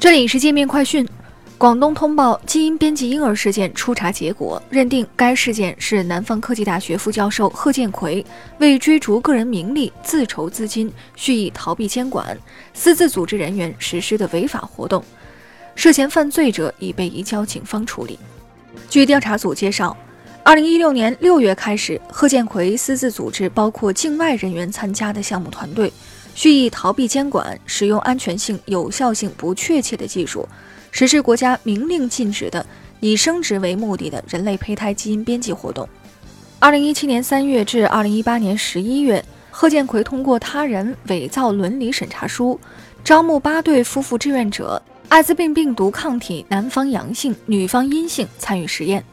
这里是界面快讯。广东通报基因编辑婴儿事件初查结果，认定该事件是南方科技大学副教授贺建奎为追逐个人名利自筹资金，蓄意逃避监管，私自组织人员实施的违法活动。涉嫌犯罪者已被移交警方处理。据调查组介绍，二零一六年六月开始，贺建奎私自组织包括境外人员参加的项目团队。蓄意逃避监管，使用安全性、有效性不确切的技术，实施国家明令禁止的以生殖为目的的人类胚胎基因编辑活动。二零一七年三月至二零一八年十一月，贺建奎通过他人伪造伦理审查书，招募八对夫妇志愿者，艾滋病病毒抗体男方阳性、女方阴性参与实验。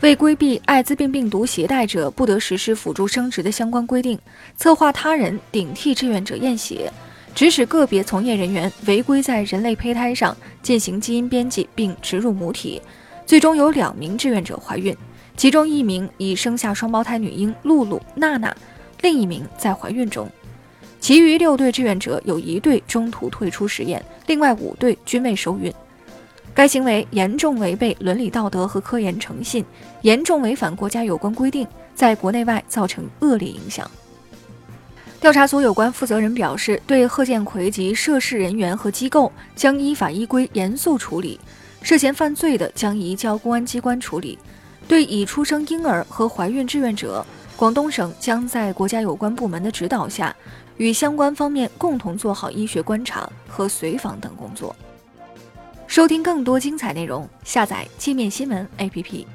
为规避艾滋病病毒携带者不得实施辅助生殖的相关规定，策划他人顶替志愿者验血，指使个别从业人员违规在人类胚胎上进行基因编辑并植入母体，最终有两名志愿者怀孕，其中一名已生下双胞胎女婴露露、娜娜，另一名在怀孕中。其余六对志愿者有一对中途退出实验，另外五对均未受孕。该行为严重违背伦理道德和科研诚信，严重违反国家有关规定，在国内外造成恶劣影响。调查组有关负责人表示，对贺建奎及涉事人员和机构将依法依规严肃处理，涉嫌犯罪的将移交公安机关处理。对已出生婴儿和怀孕志愿者，广东省将在国家有关部门的指导下，与相关方面共同做好医学观察和随访等工作。收听更多精彩内容，下载界面新闻 APP。